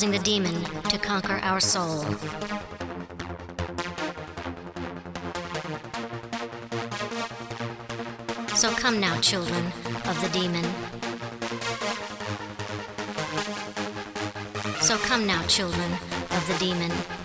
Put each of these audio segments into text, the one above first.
arousing the demon to conquer our soul. So come now, children of the demon. So come now, children of the demon.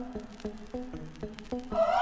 Oh!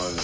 mano.